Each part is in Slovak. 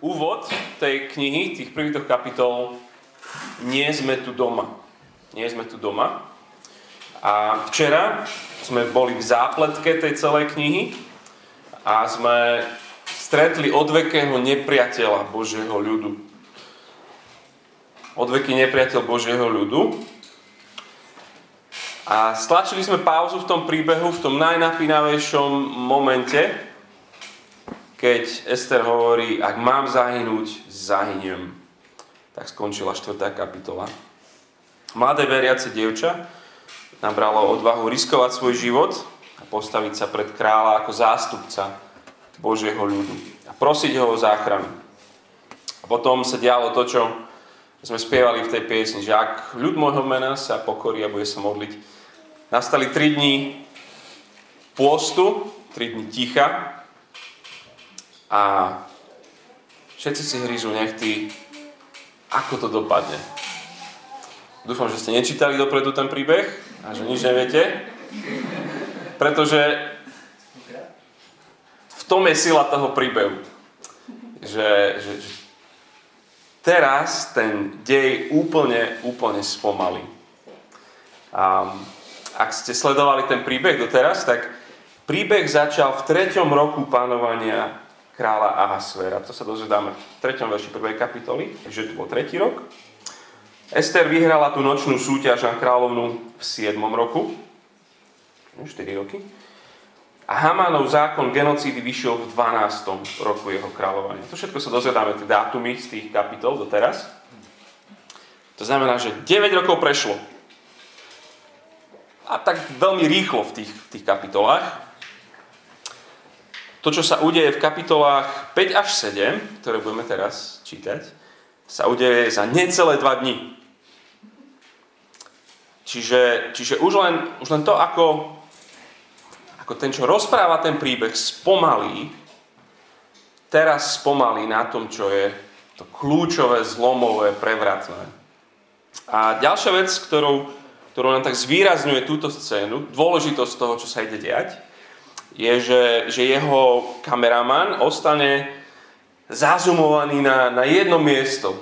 úvod tej knihy, tých prvých kapitol, nie sme tu doma. Nie sme tu doma. A včera sme boli v zápletke tej celej knihy a sme stretli odvekého nepriateľa Božieho ľudu. Odveký nepriateľ Božieho ľudu. A stlačili sme pauzu v tom príbehu, v tom najnapínavejšom momente, keď Ester hovorí, ak mám zahynúť, zahyniem. Tak skončila 4. kapitola. Mladé veriace dievča nabralo odvahu riskovať svoj život a postaviť sa pred kráľa ako zástupca Božieho ľudu a prosiť ho o záchranu. A potom sa dialo to, čo sme spievali v tej piesni, že ak ľud môjho mena sa pokorí a bude sa modliť, nastali 3 dní pôstu, 3 dní ticha a všetci si hryzú nechty, ako to dopadne. Dúfam, že ste nečítali dopredu ten príbeh a že nič neviete, pretože tom je sila toho príbehu. Že, že, že teraz ten dej úplne, úplne spomalí. A ak ste sledovali ten príbeh doteraz, tak príbeh začal v treťom roku pánovania kráľa Ahasvera. To sa dozvedáme v treťom verši prvej kapitoly, že to bol tretí rok. Ester vyhrala tú nočnú súťaž na kráľovnú v 7. roku, 4 roky. A Hamánov zákon genocídy vyšiel v 12. roku jeho kráľovania. To všetko sa dozvedáme, tie dátumy z tých kapitol doteraz. To znamená, že 9 rokov prešlo. A tak veľmi rýchlo v tých, v tých kapitolách. To, čo sa udeje v kapitolách 5 až 7, ktoré budeme teraz čítať, sa udeje za necelé 2 dní. Čiže, čiže už, len, už len to, ako ako ten, čo rozpráva ten príbeh, spomalí, teraz spomalí na tom, čo je to kľúčové, zlomové, prevratné. A ďalšia vec, ktorou, ktorou nám tak zvýrazňuje túto scénu, dôležitosť toho, čo sa ide diať, je, že, že jeho kameraman ostane zazumovaný na, na jedno miesto.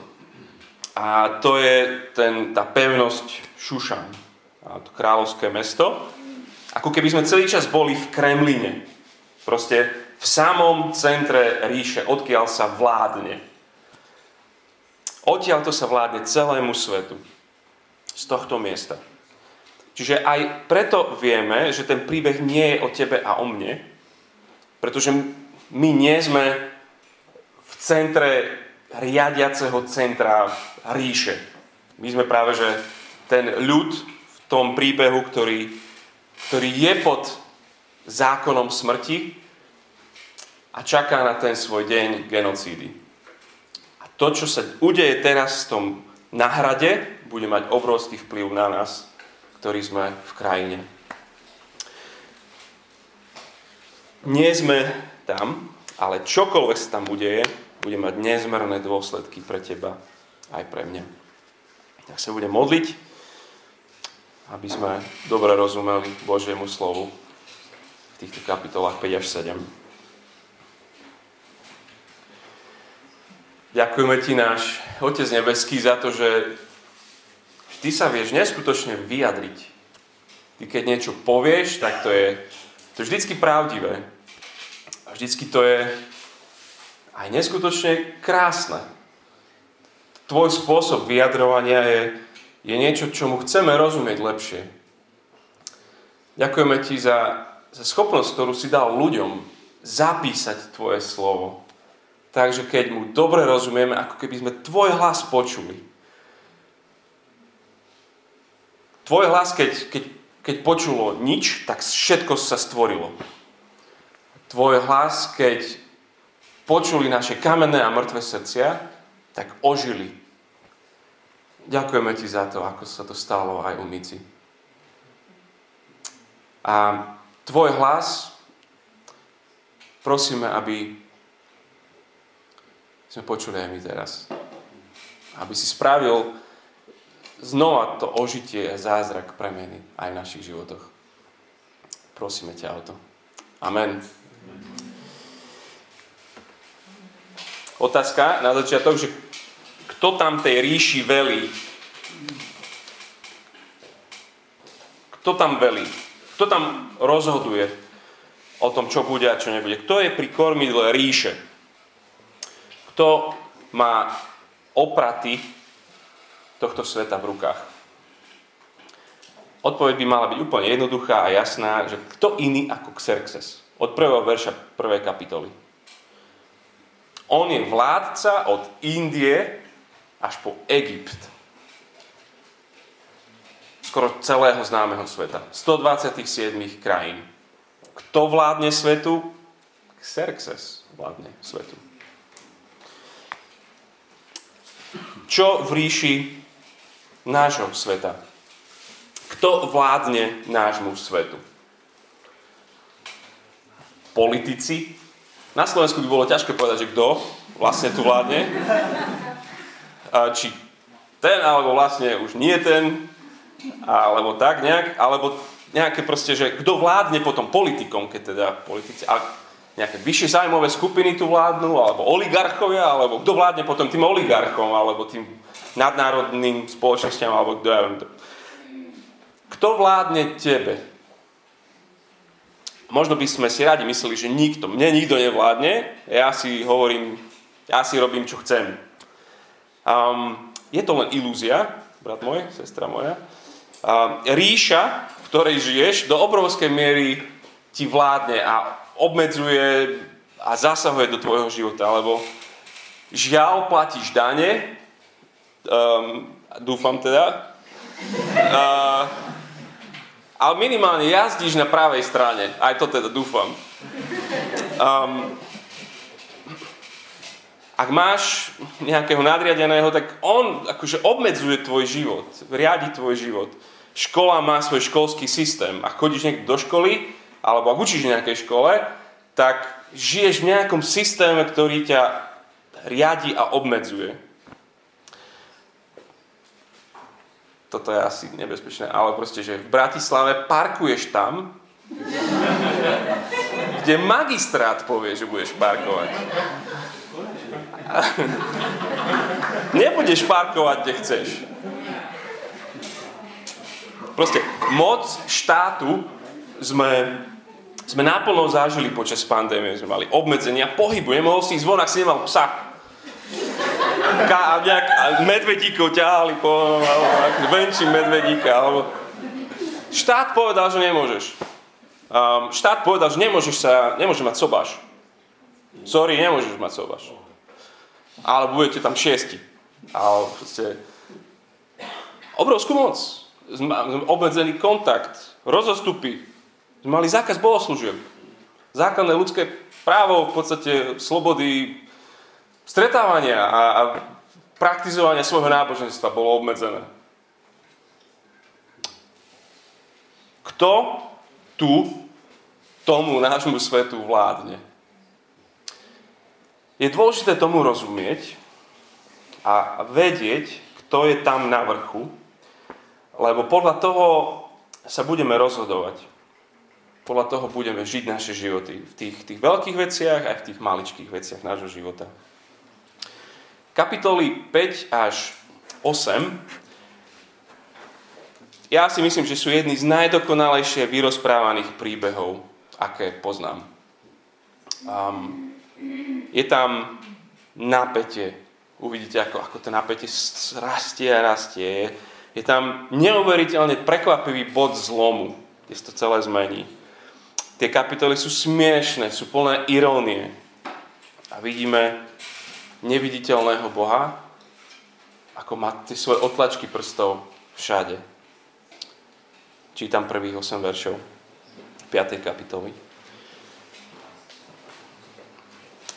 A to je ten, tá pevnosť Šušan, to kráľovské mesto. Ako keby sme celý čas boli v Kremline. Proste v samom centre ríše, odkiaľ sa vládne. Odtiaľ to sa vládne celému svetu. Z tohto miesta. Čiže aj preto vieme, že ten príbeh nie je o tebe a o mne, pretože my nie sme v centre riadiaceho centra ríše. My sme práve, že ten ľud v tom príbehu, ktorý ktorý je pod zákonom smrti a čaká na ten svoj deň genocídy. A to, čo sa udeje teraz v tom nahrade, bude mať obrovský vplyv na nás, ktorí sme v krajine. Nie sme tam, ale čokoľvek sa tam udeje, bude mať nezmerné dôsledky pre teba aj pre mňa. Tak sa budem modliť aby sme dobre rozumeli Božiemu slovu v týchto kapitolách 5 až 7. Ďakujeme Ti, náš Otec Nebeský, za to, že Ty sa vieš neskutočne vyjadriť. Ty keď niečo povieš, tak to je, to je vždycky pravdivé. A vždycky to je aj neskutočne krásne. Tvoj spôsob vyjadrovania je, je niečo, čomu chceme rozumieť lepšie. Ďakujeme ti za, za schopnosť, ktorú si dal ľuďom zapísať tvoje slovo. Takže keď mu dobre rozumieme, ako keby sme tvoj hlas počuli. Tvoj hlas, keď, keď, keď počulo nič, tak všetko sa stvorilo. Tvoj hlas, keď počuli naše kamenné a mŕtve srdcia, tak ožili Ďakujeme ti za to, ako sa to stalo aj u Mici. A tvoj hlas prosíme, aby sme počuli aj my teraz. Aby si spravil znova to ožitie a zázrak premeny aj v našich životoch. Prosíme ťa o to. Amen. otázka na začiatok, že kto tam tej ríši velí? Kto tam velí? Kto tam rozhoduje o tom, čo bude a čo nebude? Kto je pri kormidle ríše? Kto má opraty tohto sveta v rukách? Odpoveď by mala byť úplne jednoduchá a jasná, že kto iný ako Xerxes. Od prvého verša prvej kapitoly. On je vládca od Indie až po Egypt. Skoro celého známeho sveta. 127 krajín. Kto vládne svetu? Xerxes vládne svetu. Čo v ríši nášho sveta? Kto vládne nášmu svetu? Politici? Na Slovensku by bolo ťažké povedať, že kto vlastne tu vládne. Či ten, alebo vlastne už nie ten, alebo tak nejak, alebo nejaké proste, že kto vládne potom politikom, keď teda politici, a nejaké vyššie zájmové skupiny tu vládnu, alebo oligarchovia, alebo kto vládne potom tým oligarchom, alebo tým nadnárodným spoločnosťam, alebo kto ja. Kto vládne tebe? Možno by sme si radi mysleli, že nikto. Mne nikto nevládne, ja si hovorím, ja si robím, čo chcem. Um, je to len ilúzia, brat môj, sestra moja. Um, ríša, v ktorej žiješ, do obrovskej miery ti vládne a obmedzuje a zasahuje do tvojho života, lebo žiaľ platíš dane, um, dúfam teda, uh, ale minimálne jazdíš na pravej strane. Aj to teda dúfam. Um, ak máš nejakého nadriadeného, tak on akože obmedzuje tvoj život, riadi tvoj život. Škola má svoj školský systém. Ak chodíš niekde do školy, alebo ak učíš v nejakej škole, tak žiješ v nejakom systéme, ktorý ťa riadi a obmedzuje. Toto je asi nebezpečné, ale proste, že v Bratislave parkuješ tam, kde magistrát povie, že budeš parkovať. Nebudeš parkovať, kde chceš. Proste moc štátu sme, sme naplno zažili počas pandémie. Sme mali obmedzenia pohybu. Nemohol si ísť von, ak si nemal psa ka, nejak medvedíkov ťahali po venčí medvedíka. Alebo... Štát povedal, že nemôžeš. Um, štát povedal, že nemôžeš, sa, nemôžeš mať sobáš. Sorry, nemôžeš mať sobáš. Ale budete tam šiesti. Ale proste... Obrovskú moc. Obmedzený kontakt. Rozostupy. Mali zákaz bohoslúžieb. Základné ľudské právo, v podstate slobody stretávania a, a praktizovania svojho náboženstva bolo obmedzené. Kto tu tomu nášmu svetu vládne? Je dôležité tomu rozumieť a vedieť, kto je tam na vrchu, lebo podľa toho sa budeme rozhodovať. Podľa toho budeme žiť naše životy v tých, tých veľkých veciach aj v tých maličkých veciach nášho života. Kapitoly 5 až 8 ja si myslím, že sú jedny z najdokonalejšie vyrozprávaných príbehov, aké poznám. Um, je tam napätie. Uvidíte, ako, ako to napätie rastie a rastie. Je tam neuveriteľne prekvapivý bod zlomu, kde sa to celé zmení. Tie kapitoly sú smiešné, sú plné irónie. A vidíme, neviditeľného Boha, ako má tie svoje otlačky prstov všade. Čítam prvých 8 veršov 5. kapitoly.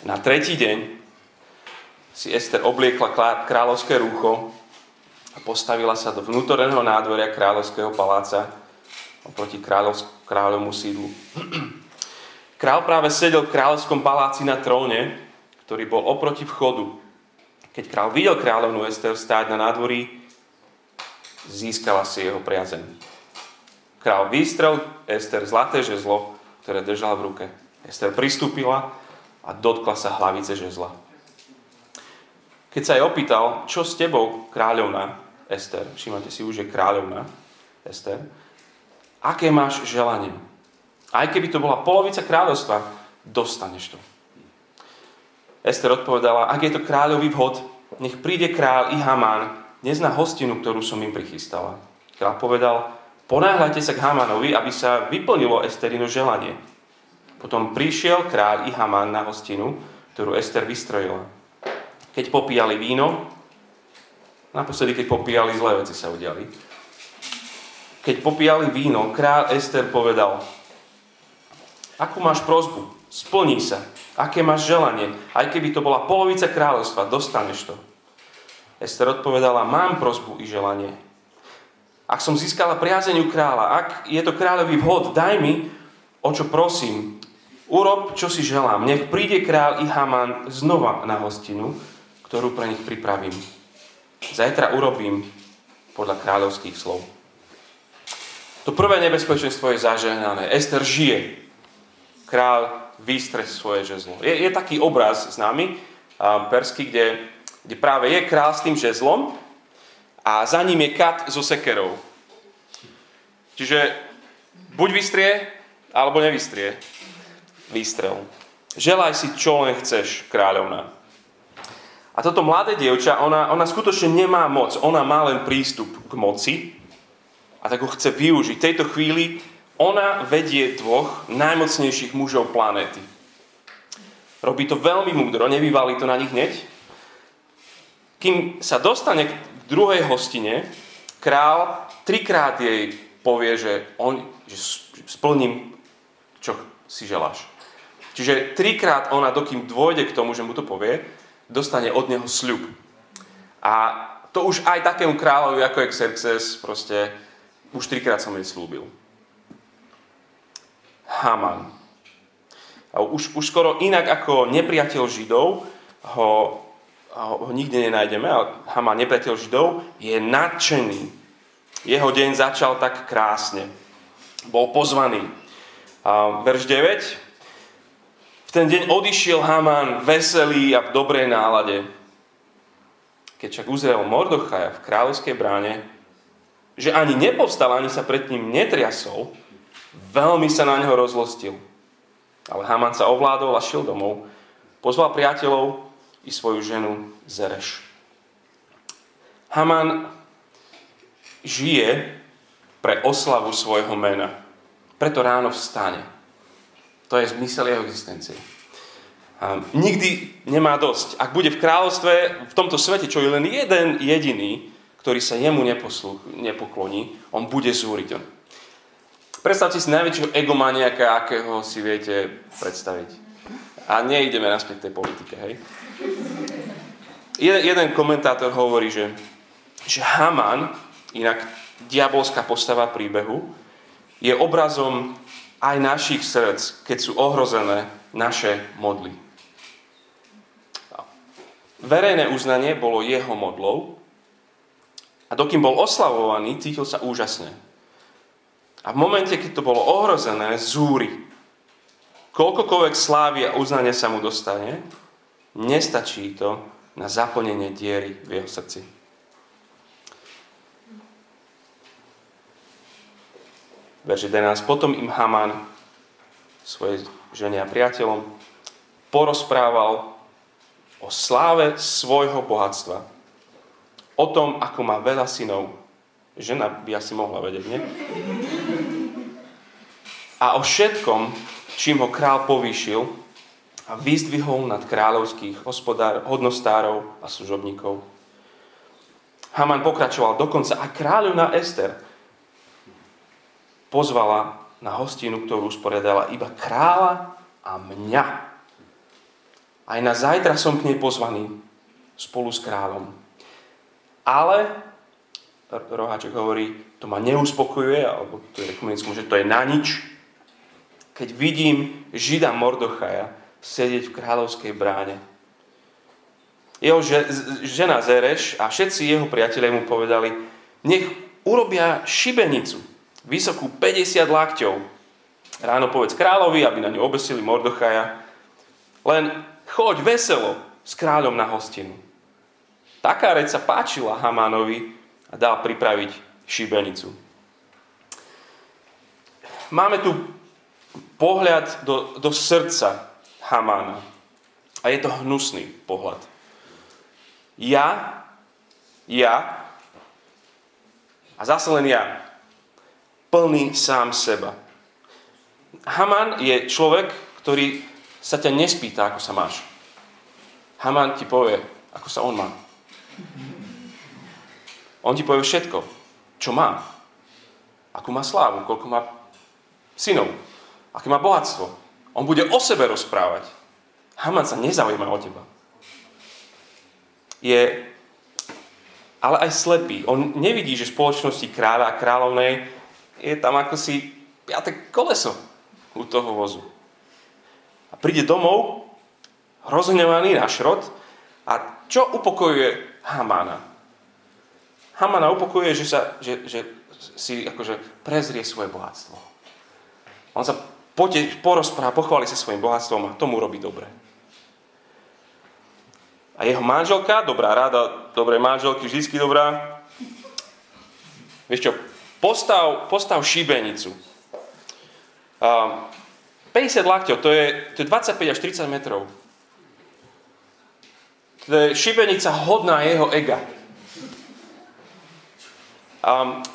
Na tretí deň si Ester obliekla kráľovské rúcho a postavila sa do vnútorného nádvoria kráľovského paláca oproti kráľovmu sídlu. Král práve sedel v kráľovskom paláci na tróne ktorý bol oproti vchodu. Keď král videl kráľovnú Ester stáť na nádvorí, získala si jeho priazeň. Král vystrel Ester zlaté žezlo, ktoré držala v ruke. Ester pristúpila a dotkla sa hlavice žezla. keď sa jej opýtal, čo s tebou, kráľovná Ester, všimate si už, je kráľovná Ester, aké máš želanie? Aj keby to bola polovica kráľovstva, dostaneš to. Ester odpovedala, ak je to kráľový vhod, nech príde kráľ i Hamán dnes na hostinu, ktorú som im prichystala. Kráľ povedal, ponáhľajte sa k Hamánovi, aby sa vyplnilo Esterino želanie. Potom prišiel kráľ i Hamán na hostinu, ktorú Ester vystrojila. Keď popíjali víno, naposledy keď popíjali, zlé veci sa udiali. Keď popíjali víno, kráľ Ester povedal, akú máš prozbu? Splní sa. Aké máš želanie? Aj keby to bola polovica kráľovstva, dostaneš to. Ester odpovedala, mám prozbu i želanie. Ak som získala priazeniu kráľa, ak je to kráľový vhod, daj mi, o čo prosím. Urob, čo si želám. Nech príde kráľ i Haman znova na hostinu, ktorú pre nich pripravím. Zajtra urobím podľa kráľovských slov. To prvé nebezpečenstvo je zažehnané. Ester žije. Král vystre svoje žezlo. Je, je taký obraz známy, um, perský, kde, kde práve je tým žezlom a za ním je kat so sekerou. Čiže buď vystrie, alebo nevystrie. Výstrel. Želaj si, čo len chceš, kráľovna. A toto mladé dievča, ona, ona skutočne nemá moc. Ona má len prístup k moci a tak ho chce využiť. V tejto chvíli ona vedie dvoch najmocnejších mužov planéty. Robí to veľmi múdro, nevyvalí to na nich hneď. Kým sa dostane k druhej hostine, král trikrát jej povie, že, on, že splním, čo si želáš. Čiže trikrát ona, dokým dôjde k tomu, že mu to povie, dostane od neho sľub. A to už aj takému kráľovi, ako je Xerxes, proste už trikrát som jej slúbil. Haman. A už, už skoro inak ako nepriateľ Židov ho, ho, nikde nenájdeme, ale Haman, nepriateľ Židov, je nadšený. Jeho deň začal tak krásne. Bol pozvaný. A verš 9. V ten deň odišiel Haman veselý a v dobrej nálade. Keď však uzrel Mordochaja v kráľovskej bráne, že ani nepovstal, ani sa pred ním netriasol, veľmi sa na neho rozlostil. Ale Haman sa ovládol a šiel domov. Pozval priateľov i svoju ženu Zereš. Haman žije pre oslavu svojho mena. Preto ráno vstane to je zmysel jeho existencie. A nikdy nemá dosť. Ak bude v kráľovstve, v tomto svete, čo je len jeden jediný, ktorý sa jemu neposluch, nepokloní, on bude zúriť. On. Predstavte si najväčšieho egomaniaka, akého si viete predstaviť. A neideme naspäť tej politike, hej? Jeden, jeden komentátor hovorí, že, že Haman, inak diabolská postava príbehu, je obrazom aj našich srdc, keď sú ohrozené naše modly. Verejné uznanie bolo jeho modlou a dokým bol oslavovaný, cítil sa úžasne. A v momente, keď to bolo ohrozené, zúri. Koľkokoľvek slávy a uznania sa mu dostane, nestačí to na zaplnenie diery v jeho srdci. verš 11. Potom im Haman, svojej žene a priateľom, porozprával o sláve svojho bohatstva. O tom, ako má veľa synov. Žena by asi mohla vedieť, nie? A o všetkom, čím ho král povýšil a vyzdvihol nad kráľovských hospodár, hodnostárov a služobníkov. Haman pokračoval dokonca a kráľovná Ester, pozvala na hostinu, ktorú usporiadala iba kráľa a mňa. Aj na zajtra som k nej pozvaný spolu s kráľom. Ale, Roháček hovorí, to ma neuspokojuje, alebo to je že to je na nič, keď vidím Žida Mordochaja sedieť v kráľovskej bráne. Jeho žena Zereš a všetci jeho priatelia mu povedali, nech urobia šibenicu vysokú 50 lakťov. Ráno povedz kráľovi, aby na ňu obesili Mordochaja. Len choď veselo s kráľom na hostinu. Taká reč sa páčila Hamánovi a dal pripraviť šibenicu. Máme tu pohľad do, do srdca Hamána. A je to hnusný pohľad. Ja, ja a zase len ja, plný sám seba. Haman je človek, ktorý sa ťa nespýta, ako sa máš. Haman ti povie, ako sa on má. On ti povie všetko, čo má. Akú má slávu, koľko má synov, aké má bohatstvo. On bude o sebe rozprávať. Haman sa nezaujíma o teba. Je ale aj slepý. On nevidí, že v spoločnosti kráľa a kráľovnej je tam ako si piaté koleso u toho vozu. A príde domov, rozhnevaný na šrot a čo upokojuje Hamana? Hamana upokojuje, že, sa, že, že si akože prezrie svoje bohatstvo. On sa pote, porozpráva, pochváli sa svojim bohatstvom a tomu robí dobre. A jeho manželka, dobrá rada, dobré manželky, vždycky dobrá. Vieš čo, postav, postav šibenicu. Um, 50 lakťov, to je, to je 25 až 30 metrov. To je šibenica hodná jeho ega. Um,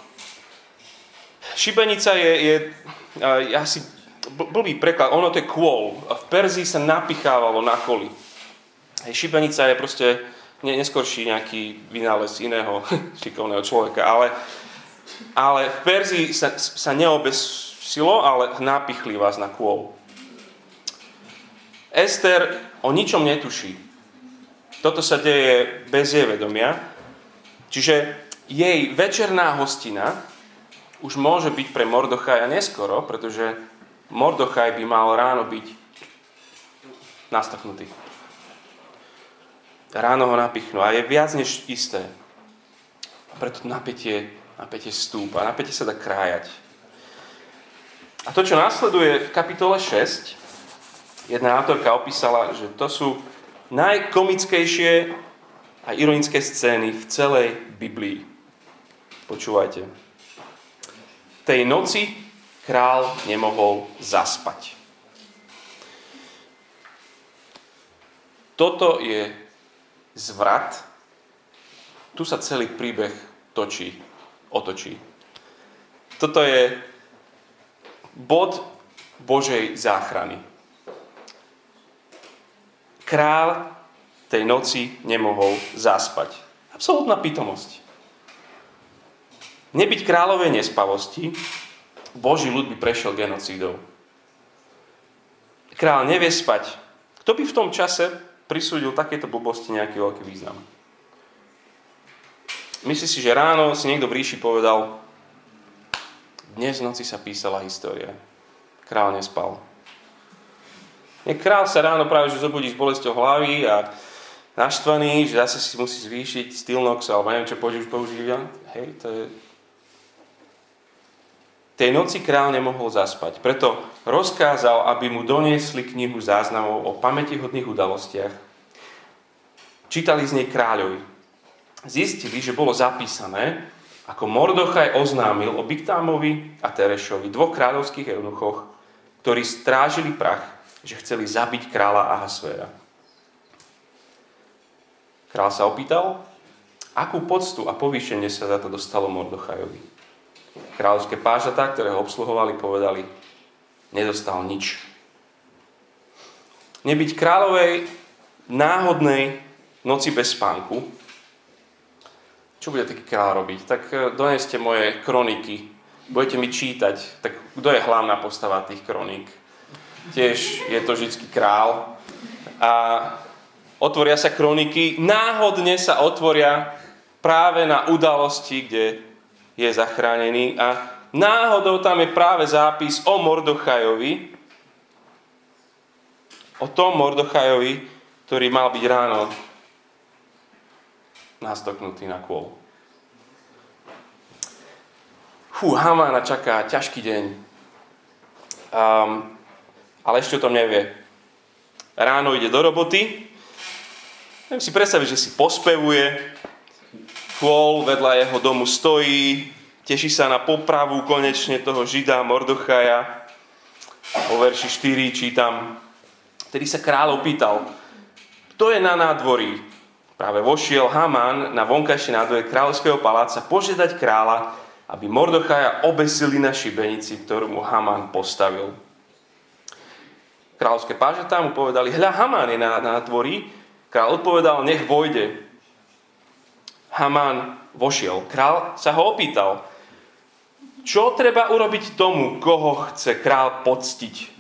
šibenica je, je uh, asi blbý preklad, ono to je kôl. V Perzii sa napichávalo na koli. Hej, šibenica je proste ne, neskorší nejaký vynález iného šikovného človeka, ale, ale v Perzii sa, sa neobes, silo, ale napichli vás na kôl. Ester o ničom netuší. Toto sa deje bez jej vedomia. Čiže jej večerná hostina už môže byť pre Mordochaja neskoro, pretože Mordochaj by mal ráno byť nastaknutý. Ráno ho napichnú a je viac než isté. A preto napätie, napätie stúpa. Napätie sa dá krájať. A to, čo následuje v kapitole 6, jedna autorka opísala, že to sú najkomickejšie a ironické scény v celej Biblii. Počúvajte. Tej noci král nemohol zaspať. Toto je zvrat. Tu sa celý príbeh točí, otočí. Toto je bod Božej záchrany. Král tej noci nemohol zaspať. Absolutná pitomosť. Nebyť kráľovej nespavosti, Boží ľud by prešiel genocídou. Král nevie spať. Kto by v tom čase prisúdil takéto blbosti nejaký veľký význam? Myslí si, že ráno si niekto v ríši povedal, dnes v noci sa písala história. Král nespal. Král sa ráno práve že zobudí s bolesťou hlavy a naštvaný, že zase si musí zvýšiť Stilnox alebo neviem čo už používa. Hej, to je... Tej noci král nemohol zaspať, preto rozkázal, aby mu doniesli knihu záznamov o pamätihodných udalostiach. Čítali z nej kráľovi. Zistili, že bolo zapísané, ako Mordochaj oznámil o Biktámovi a Terešovi, dvoch kráľovských eunuchoch, ktorí strážili prach, že chceli zabiť kráľa Ahasvéra. Král sa opýtal, akú poctu a povýšenie sa za to dostalo Mordochajovi. Kráľovské pážatá, ktoré ho obsluhovali, povedali, nedostal nič. Nebyť kráľovej náhodnej noci bez spánku, čo bude taký kráľ robiť? Tak e, doneste moje kroniky, budete mi čítať. Tak kto je hlavná postava tých kroník? Tiež je to vždycky král. A otvoria sa kroniky, náhodne sa otvoria práve na udalosti, kde je zachránený a náhodou tam je práve zápis o Mordochajovi, o tom Mordochajovi, ktorý mal byť ráno nastoknutý na kôl. Fú, Hamána čaká ťažký deň. Um, ale ešte o tom nevie. Ráno ide do roboty Viem si predstaviť, že si pospevuje, chôl vedľa jeho domu stojí, teší sa na popravu konečne toho žida Mordochaja. O verši 4 čítam, vtedy sa kráľ opýtal, kto je na nádvorí? Práve vošiel Haman na vonkajšie nádvorie kráľovského paláca požiadať kráľa, aby Mordochaja obesili na šibenici, ktorú mu Haman postavil. Kráľovské pážetá mu povedali, hľa Haman je na nádvorí, Král odpovedal, nech vojde. Haman vošiel. Král sa ho opýtal, čo treba urobiť tomu, koho chce král poctiť.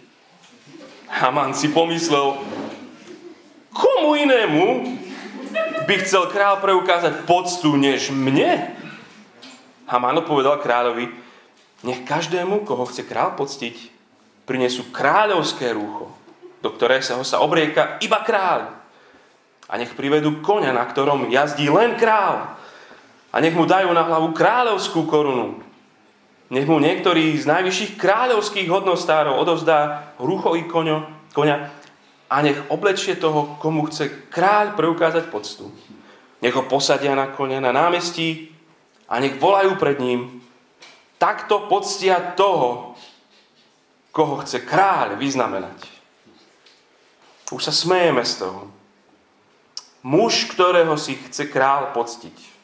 Haman si pomyslel, komu inému by chcel král preukázať poctu než mne? Haman odpovedal kráľovi, nech každému, koho chce král poctiť, prinesú kráľovské rúcho, do ktorého sa obrieka iba kráľ. A nech privedú konia, na ktorom jazdí len král. A nech mu dajú na hlavu kráľovskú korunu. Nech mu niektorý z najvyšších kráľovských hodnostárov odovzdá rúchový koňo, konia a nech oblečie toho, komu chce kráľ preukázať poctu. Nech ho posadia na konia na námestí a nech volajú pred ním. Takto poctia toho, koho chce kráľ vyznamenať. Už sa smejeme z toho. Muž, ktorého si chce král poctiť.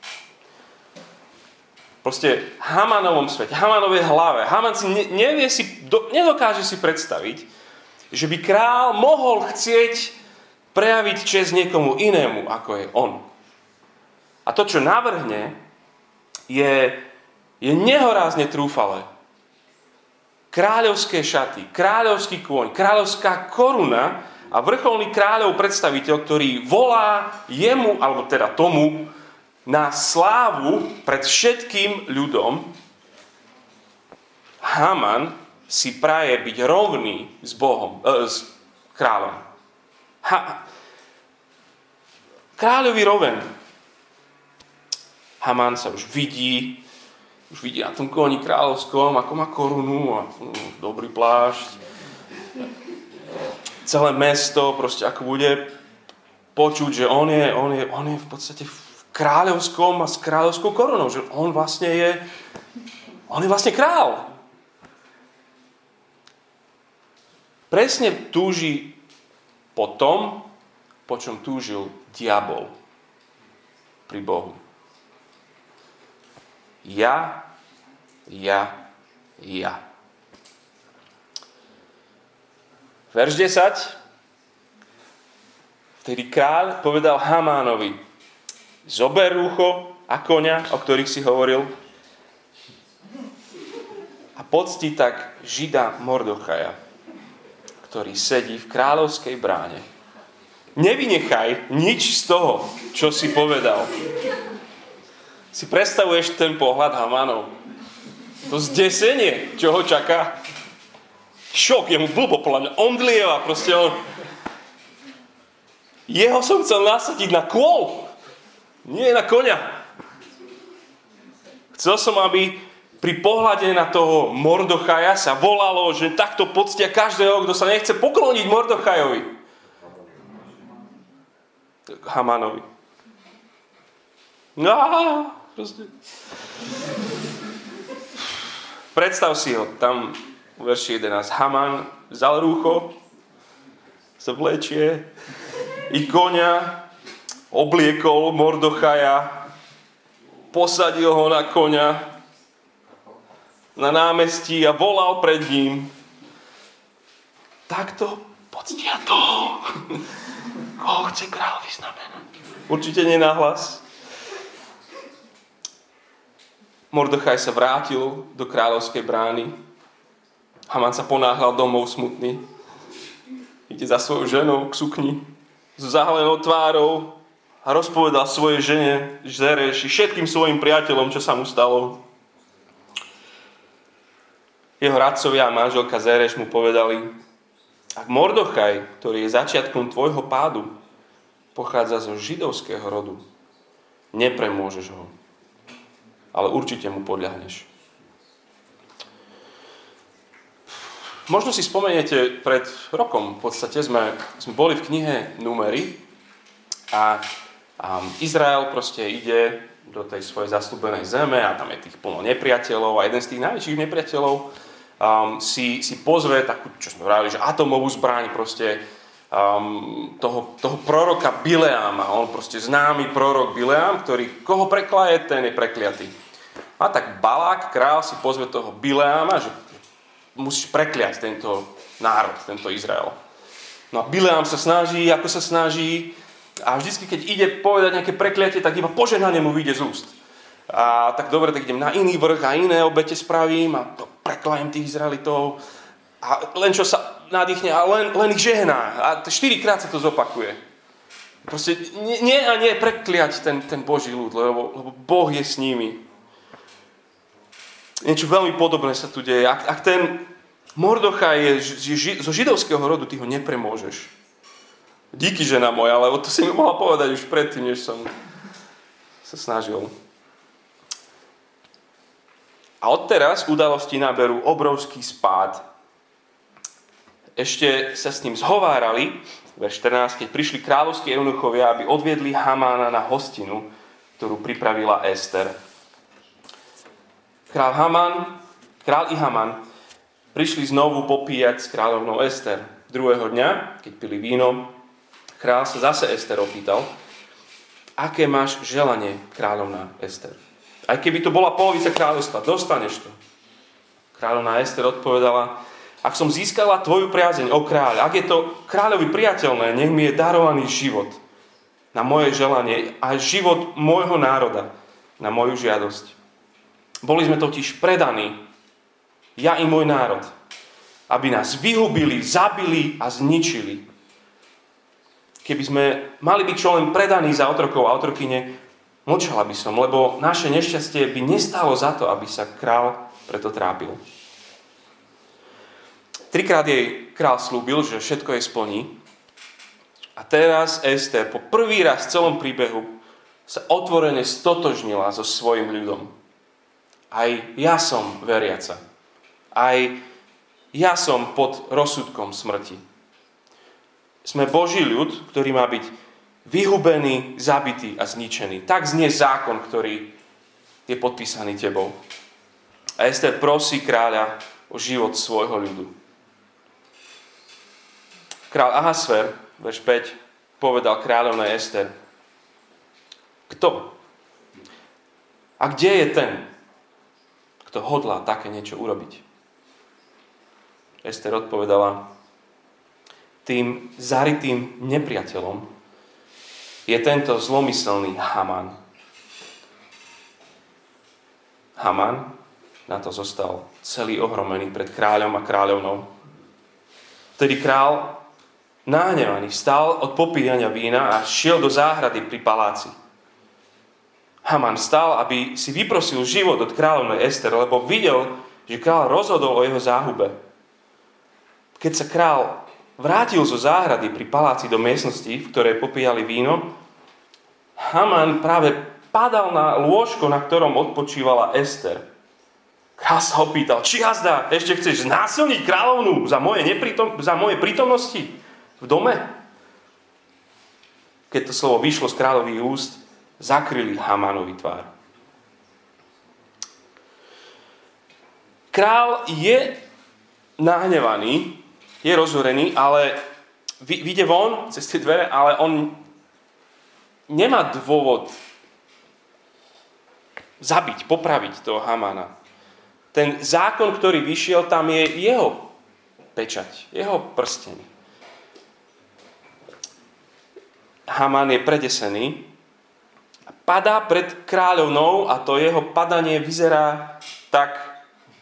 Proste Hamanovom svete, Hamanovej hlave. Haman si nevie si, do, nedokáže si predstaviť, že by král mohol chcieť prejaviť čest niekomu inému, ako je on. A to, čo navrhne, je, je nehorázne trúfale. Kráľovské šaty, kráľovský kôň, kráľovská koruna a vrcholný kráľov predstaviteľ, ktorý volá jemu, alebo teda tomu, na slávu pred všetkým ľudom, Haman si praje byť rovný s Bohom, e, s kráľom. Ha, kráľovi roven. Haman sa už vidí, už vidí na tom koni kráľovskom, ako má korunu a hm, dobrý plášť celé mesto proste ako bude počuť, že on je, on je, on je v podstate v kráľovskom a s kráľovskou korunou, že on vlastne je, on je vlastne král. Presne túži po tom, po čom túžil diabol pri Bohu. Ja, ja, ja. Verš 10. Vtedy kráľ povedal Hamánovi, zober rúcho a koňa, o ktorých si hovoril, a pocti tak žida Mordochaja, ktorý sedí v kráľovskej bráne. Nevynechaj nič z toho, čo si povedal. Si predstavuješ ten pohľad Hamánov. To zdesenie, čo ho čaká šok, je mu blbo, podľa mňa omdlieva, proste on... Jeho som chcel nasadiť na kôl, nie na konia. Chcel som, aby pri pohľade na toho Mordochaja sa volalo, že takto poctia každého, kto sa nechce pokloniť Mordochajovi. Hamanovi. No, proste. Predstav si ho, tam verši 11. Haman vzal rúcho, sa vlečie, i konia, obliekol Mordochaja, posadil ho na konia na námestí a volal pred ním. Takto poctia toho, koho chce král vyznamenať. Určite nie nahlas. Mordochaj sa vrátil do kráľovskej brány Haman sa ponáhľal domov smutný. Ide za svojou ženou k sukni s zahalenou tvárou a rozpovedal svojej žene Zereši všetkým svojim priateľom, čo sa mu stalo. Jeho radcovia a manželka Zereš mu povedali, ak Mordochaj, ktorý je začiatkom tvojho pádu, pochádza zo židovského rodu, nepremôžeš ho, ale určite mu podľahneš. Možno si spomeniete, pred rokom v podstate sme, sme boli v knihe Numery A um, Izrael proste ide do tej svojej zastúbenej zeme a tam je tých plno nepriateľov a jeden z tých najväčších nepriateľov um, si, si pozve takú, čo sme vravili, že atomovú zbraň proste um, toho, toho proroka Bileáma. On proste známy prorok Bileám, ktorý koho preklaje, ten je prekliatý. A tak Balák, král, si pozve toho Bileáma, že musíš prekliať tento národ, tento Izrael. No a Bileám sa snaží, ako sa snaží, a vždycky, keď ide povedať nejaké prekliatie, tak iba požehnanie mu vyjde z úst. A tak dobre, tak idem na iný vrch a iné obete spravím a preklajem tých Izraelitov. A len čo sa nadýchne a len, len ich žehná. A štyrikrát sa to zopakuje. Proste nie, nie a nie prekliať ten, ten Boží ľud, lebo, lebo Boh je s nimi. Niečo veľmi podobné sa tu deje. Ak, ak ten Mordocha je, je ži, zo židovského rodu, ty ho nepremôžeš. Díky, žena moja, lebo to si mi mohla povedať už predtým, než som sa snažil. A odteraz udalosti naberú obrovský spád ešte sa s ním zhovárali, verš 14, keď prišli kráľovskí eunuchovia, aby odviedli Hamána na hostinu, ktorú pripravila Ester. Král Haman, král i Haman prišli znovu popíjať s kráľovnou Ester. Druhého dňa, keď pili víno, král sa zase Ester opýtal, aké máš želanie, kráľovná Ester. Aj keby to bola polovica kráľovstva, dostaneš to. Kráľovná Ester odpovedala, ak som získala tvoju priazeň, o kráľ, ak je to kráľovi priateľné, nech mi je darovaný život na moje želanie a život môjho národa na moju žiadosť. Boli sme totiž predaní, ja i môj národ, aby nás vyhubili, zabili a zničili. Keby sme mali byť čo len predaní za otrokov a otrokyne, mlčala by som, lebo naše nešťastie by nestalo za to, aby sa král preto trápil. Trikrát jej král slúbil, že všetko jej splní. A teraz Ester po prvý raz v celom príbehu sa otvorene stotožnila so svojim ľudom. Aj ja som veriaca. Aj ja som pod rozsudkom smrti. Sme Boží ľud, ktorý má byť vyhubený, zabitý a zničený. Tak znie zákon, ktorý je podpísaný tebou. A Ester prosí kráľa o život svojho ľudu. Král Ahasver, verš 5, povedal kráľovnej Ester, kto? A kde je ten, kto hodlá také niečo urobiť? Ester odpovedala, tým zaritým nepriateľom je tento zlomyselný Haman. Haman na to zostal celý ohromený pred kráľom a kráľovnou. Vtedy král Nahnevaný vstal od popíjania vína a šiel do záhrady pri paláci. Haman stal, aby si vyprosil život od kráľovnej Ester, lebo videl, že král rozhodol o jeho záhube. Keď sa král vrátil zo záhrady pri paláci do miestnosti, v ktorej popíjali víno, Haman práve padal na lôžko, na ktorom odpočívala Ester. Král sa ho pýtal, či hazda, ešte chceš znásilniť kráľovnú za moje, nepritom, za moje prítomnosti? v dome. Keď to slovo vyšlo z kráľových úst, zakryli Hamánovi tvár. Král je nahnevaný, je rozhorený, ale vyjde von cez tie dvere, ale on nemá dôvod zabiť, popraviť toho Hamana. Ten zákon, ktorý vyšiel, tam je jeho pečať, jeho prsteň. Haman je predesený, padá pred kráľovnou a to jeho padanie vyzerá tak,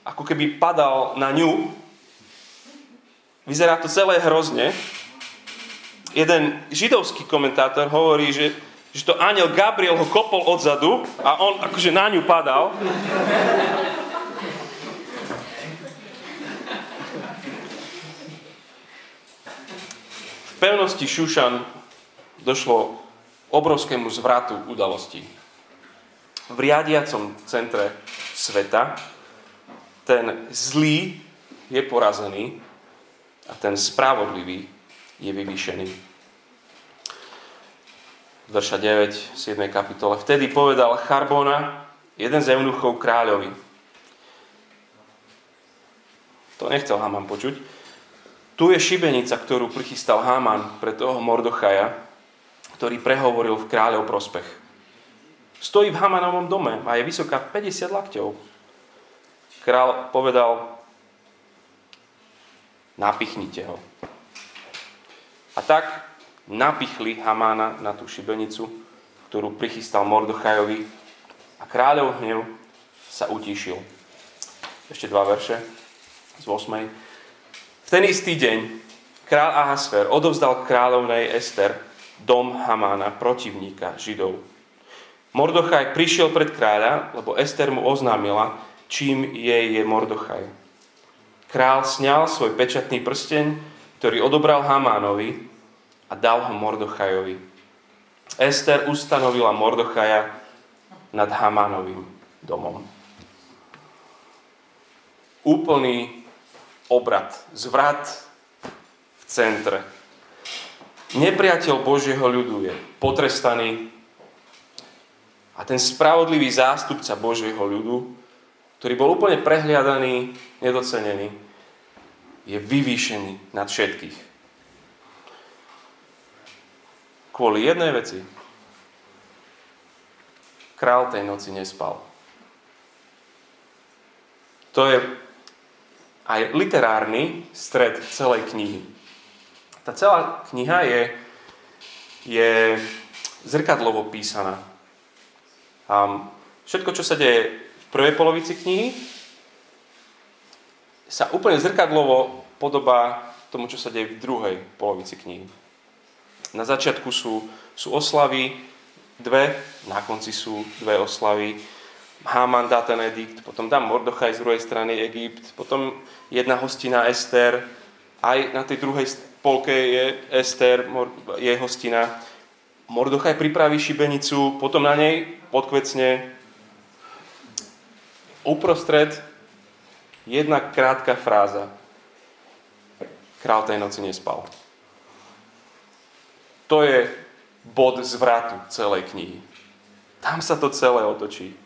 ako keby padal na ňu. Vyzerá to celé hrozne. Jeden židovský komentátor hovorí, že, že to aniel Gabriel ho kopol odzadu a on akože na ňu padal. Pevnosti Šušan došlo obrovskému zvratu udalostí. V riadiacom centre sveta ten zlý je porazený a ten spravodlivý je vyvýšený. verša 9, 7. kapitole. Vtedy povedal Charbona, jeden z eunuchov kráľovi. To nechcel Haman počuť. Tu je šibenica, ktorú prichystal Haman pre toho Mordochaja, ktorý prehovoril v kráľov prospech. Stojí v Hamanovom dome a je vysoká 50 lakťov. Král povedal, napichnite ho. A tak napichli Hamána na tú šibenicu, ktorú prichystal Mordochajovi a kráľov hnev sa utíšil. Ešte dva verše z 8. V ten istý deň král Ahasfer odovzdal kráľovnej Ester dom Hamána, protivníka Židov. Mordochaj prišiel pred kráľa, lebo Ester mu oznámila, čím jej je Mordochaj. Král sňal svoj pečatný prsteň, ktorý odobral Hamánovi a dal ho Mordochajovi. Ester ustanovila Mordochaja nad Hamánovým domom. Úplný obrad, zvrat v centre. Nepriateľ Božieho ľudu je potrestaný a ten spravodlivý zástupca Božieho ľudu, ktorý bol úplne prehliadaný, nedocenený, je vyvýšený nad všetkých. Kvôli jednej veci. Král tej noci nespal. To je aj literárny stred celej knihy. Tá celá kniha je, je zrkadlovo písaná. A všetko, čo sa deje v prvej polovici knihy, sa úplne zrkadlovo podobá tomu, čo sa deje v druhej polovici knihy. Na začiatku sú, sú oslavy, dve, na konci sú dve oslavy. Haman dá ten edikt, potom dá Mordochaj z druhej strany Egypt, potom jedna hostina Ester, aj na tej druhej polke je Ester, je hostina. Mordochaj pripraví šibenicu, potom na nej podkvecne uprostred jedna krátka fráza. Král tej noci nespal. To je bod zvratu celej knihy. Tam sa to celé otočí.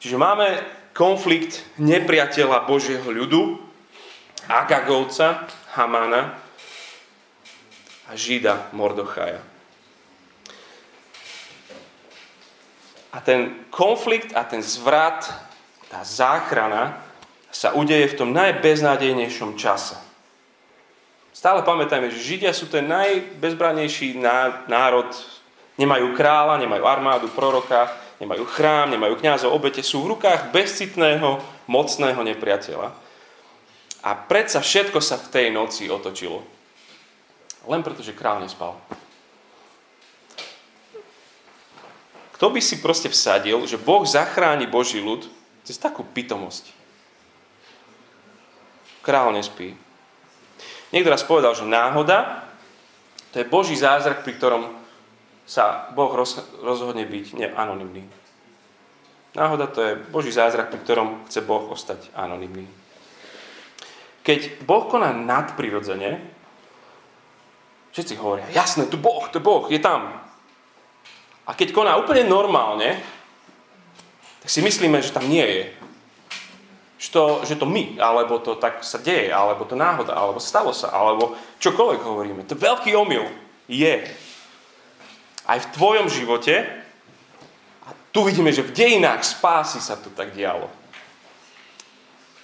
Čiže máme konflikt nepriateľa Božieho ľudu, Agagovca, Hamana a Žida Mordochaja. A ten konflikt a ten zvrat, tá záchrana sa udeje v tom najbeznádejnejšom čase. Stále pamätajme, že Židia sú ten najbezbranejší národ. Nemajú kráľa, nemajú armádu, proroka, nemajú chrám, nemajú kňazov, obete. Sú v rukách bezcitného, mocného nepriateľa. A predsa všetko sa v tej noci otočilo. Len preto, že král nespal. Kto by si proste vsadil, že Boh zachráni Boží ľud cez takú pitomosť? Král nespí. Niekto raz povedal, že náhoda to je Boží zázrak, pri ktorom sa Boh roz, rozhodne byť neanonymný. Náhoda to je Boží zázrak, pri ktorom chce Boh ostať anonymný. Keď Boh koná nadprirodzene, všetci hovoria, jasné, tu Boh, to Boh, je tam. A keď koná úplne normálne, tak si myslíme, že tam nie je že to, že to my, alebo to tak sa deje, alebo to náhoda, alebo stalo sa, alebo čokoľvek hovoríme. To veľký omyl je aj v tvojom živote a tu vidíme, že v dejinách spásy sa to tak dialo.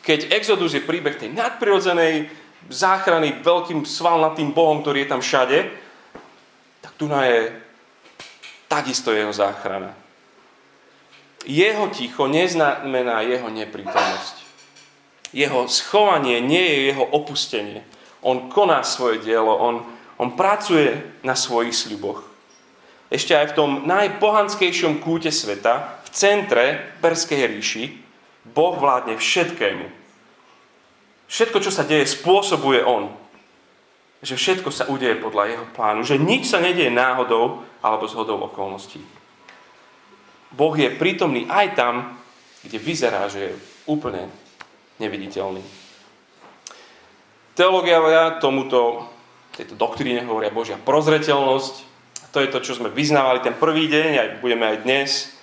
Keď Exodus je príbeh tej nadprirodzenej záchrany veľkým svalnatým Bohom, ktorý je tam všade, tak tu je takisto jeho záchrana. Jeho ticho neznamená jeho neprítomnosť. Jeho schovanie nie je jeho opustenie. On koná svoje dielo, on, on pracuje na svojich sľuboch. Ešte aj v tom najpohanskejšom kúte sveta, v centre Perskej ríši, Boh vládne všetkému. Všetko, čo sa deje, spôsobuje On. Že všetko sa udeje podľa Jeho plánu. Že nič sa nedieje náhodou alebo zhodou okolností. Boh je prítomný aj tam, kde vyzerá, že je úplne neviditeľný. Teológia tomuto, tejto doktríne hovoria Božia prozreteľnosť. To je to, čo sme vyznávali ten prvý deň, aj budeme aj dnes.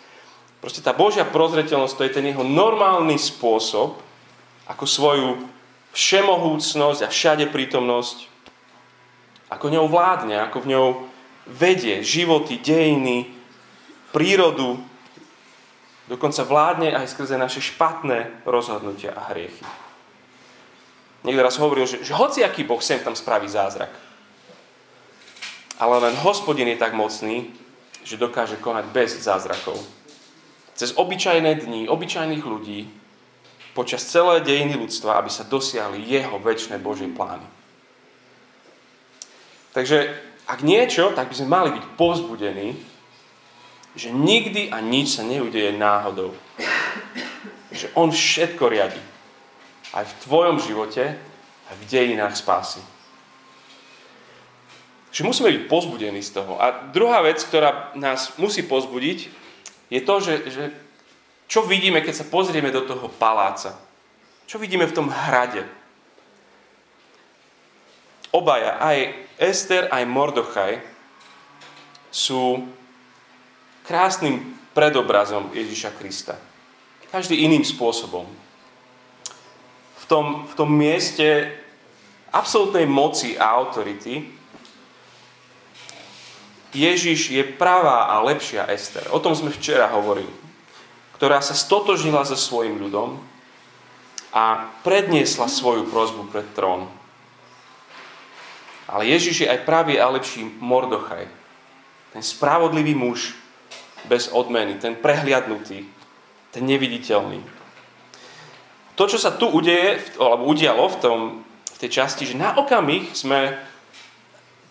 Proste tá Božia prozreteľnosť, to je ten jeho normálny spôsob, ako svoju všemohúcnosť a všade prítomnosť, ako ňou vládne, ako v ňou vedie životy, dejiny, prírodu, dokonca vládne aj skrze naše špatné rozhodnutia a hriechy. Niekto raz hovoril, že, že hociaký Boh sem tam spraví zázrak. Ale len hospodin je tak mocný, že dokáže konať bez zázrakov. Cez obyčajné dni, obyčajných ľudí, počas celé dejiny ľudstva, aby sa dosiahli jeho väčšie Božie plány. Takže ak niečo, tak by sme mali byť povzbudení, že nikdy a nič sa neudeje náhodou. Že on všetko riadi. Aj v tvojom živote, aj v dejinách spásy. Že musíme byť pozbudení z toho. A druhá vec, ktorá nás musí pozbudiť, je to, že, že čo vidíme, keď sa pozrieme do toho paláca. Čo vidíme v tom hrade. Obaja, aj Ester, aj Mordochaj, sú krásnym predobrazom Ježiša Krista. Každý iným spôsobom. V tom, v tom mieste absolútnej moci a autority Ježiš je pravá a lepšia Ester. O tom sme včera hovorili. Ktorá sa stotožnila so svojim ľudom a predniesla svoju prozbu pred trón. Ale Ježiš je aj pravý a lepší Mordochaj. Ten spravodlivý muž bez odmeny, ten prehliadnutý, ten neviditeľný. To, čo sa tu udeje, alebo udialo v, tom, v tej časti, že na okamih sme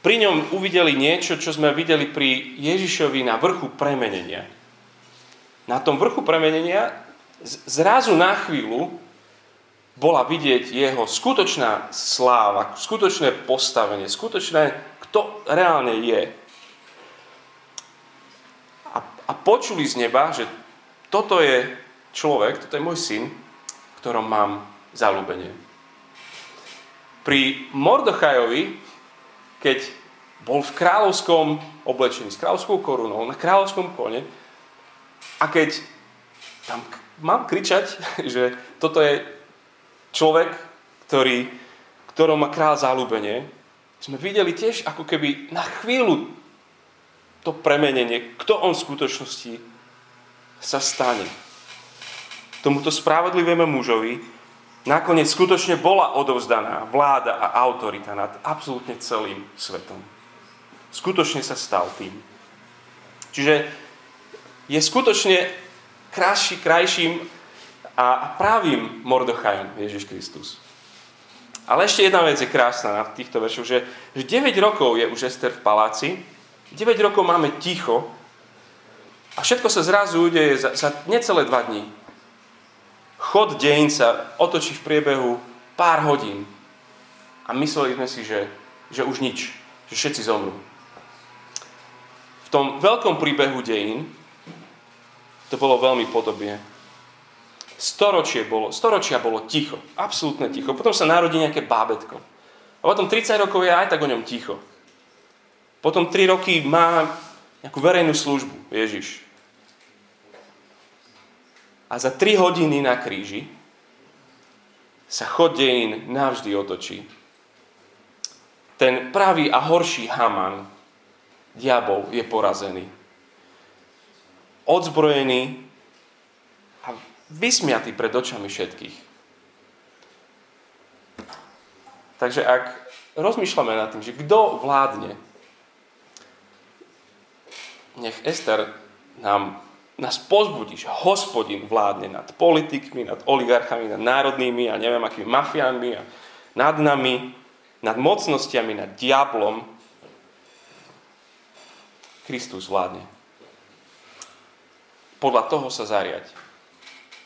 pri ňom uvideli niečo, čo sme videli pri Ježišovi na vrchu premenenia. Na tom vrchu premenenia zrazu na chvíľu bola vidieť jeho skutočná sláva, skutočné postavenie, skutočné, kto reálne je. A, a počuli z neba, že toto je človek, toto je môj syn, v ktorom mám zalúbenie. Pri Mordochajovi keď bol v kráľovskom oblečení, s kráľovskou korunou, na kráľovskom kone a keď tam mám kričať, že toto je človek, ktorý, ktorom má kráľ zalúbenie, sme videli tiež ako keby na chvíľu to premenenie, kto on v skutočnosti sa stane. Tomuto spravodlivému mužovi nakoniec skutočne bola odovzdaná vláda a autorita nad absolútne celým svetom. Skutočne sa stal tým. Čiže je skutočne krajší, krajším a právým Mordochajom Ježiš Kristus. Ale ešte jedna vec je krásna na týchto veršoch, že, že 9 rokov je už Ester v paláci, 9 rokov máme ticho a všetko sa zrazu udeje za, za necelé 2 dní chod dejín sa otočí v priebehu pár hodín. A mysleli sme si, že, že už nič, že všetci zomrú. V tom veľkom príbehu dejín to bolo veľmi podobne. Storočie bolo, storočia bolo ticho, absolútne ticho. Potom sa narodí nejaké bábetko. A potom 30 rokov je aj tak o ňom ticho. Potom 3 roky má nejakú verejnú službu Ježiš a za 3 hodiny na kríži sa chod dejín navždy otočí. Ten pravý a horší Haman, diabol, je porazený. Odzbrojený a vysmiatý pred očami všetkých. Takže ak rozmýšľame nad tým, že kto vládne, nech Ester nám nás pozbudí, že hospodin vládne nad politikmi, nad oligarchami, nad národnými a neviem akými mafiánmi a nad nami, nad mocnostiami, nad diablom. Kristus vládne. Podľa toho sa zariať.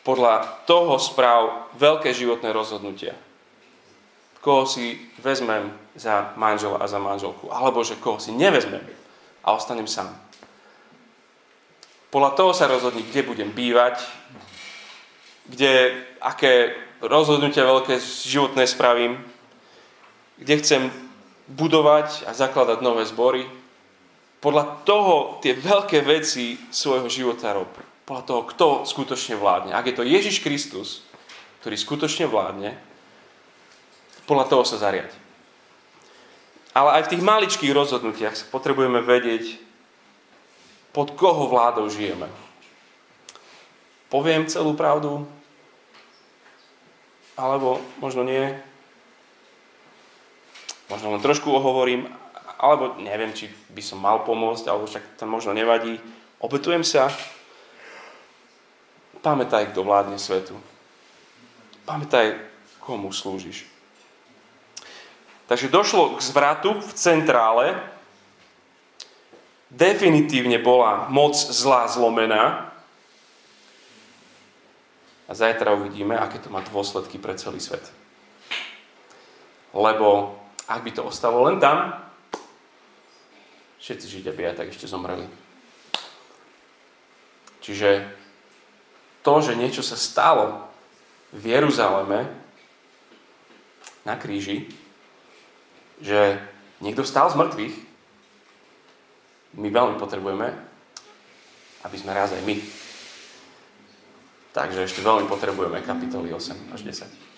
Podľa toho správ veľké životné rozhodnutia. Koho si vezmem za manžela a za manželku. Alebo že koho si nevezmem a ostanem sám. Podľa toho sa rozhodni, kde budem bývať, kde, aké rozhodnutia veľké životné spravím, kde chcem budovať a zakladať nové zbory. podľa toho tie veľké veci svojho života rob. Podľa toho, kto skutočne vládne. Ak je to Ježiš Kristus, ktorý skutočne vládne, podľa toho sa zariať. Ale aj v tých maličkých rozhodnutiach sa potrebujeme vedieť, pod koho vládou žijeme. Poviem celú pravdu, alebo možno nie. Možno len trošku ohovorím, alebo neviem, či by som mal pomôcť, alebo však to možno nevadí. Obetujem sa. Pamätaj, kto vládne svetu. Pamätaj, komu slúžiš. Takže došlo k zvratu v centrále. Definitívne bola moc zlá zlomená. A zajtra uvidíme, aké to má dôsledky pre celý svet. Lebo ak by to ostalo len tam, všetci Židia by aj tak ešte zomreli. Čiže to, že niečo sa stalo v Jeruzaleme na kríži, že niekto stál z mŕtvych, my veľmi potrebujeme, aby sme raz aj my Takže ešte veľmi potrebujeme kapitoly 8 až 10.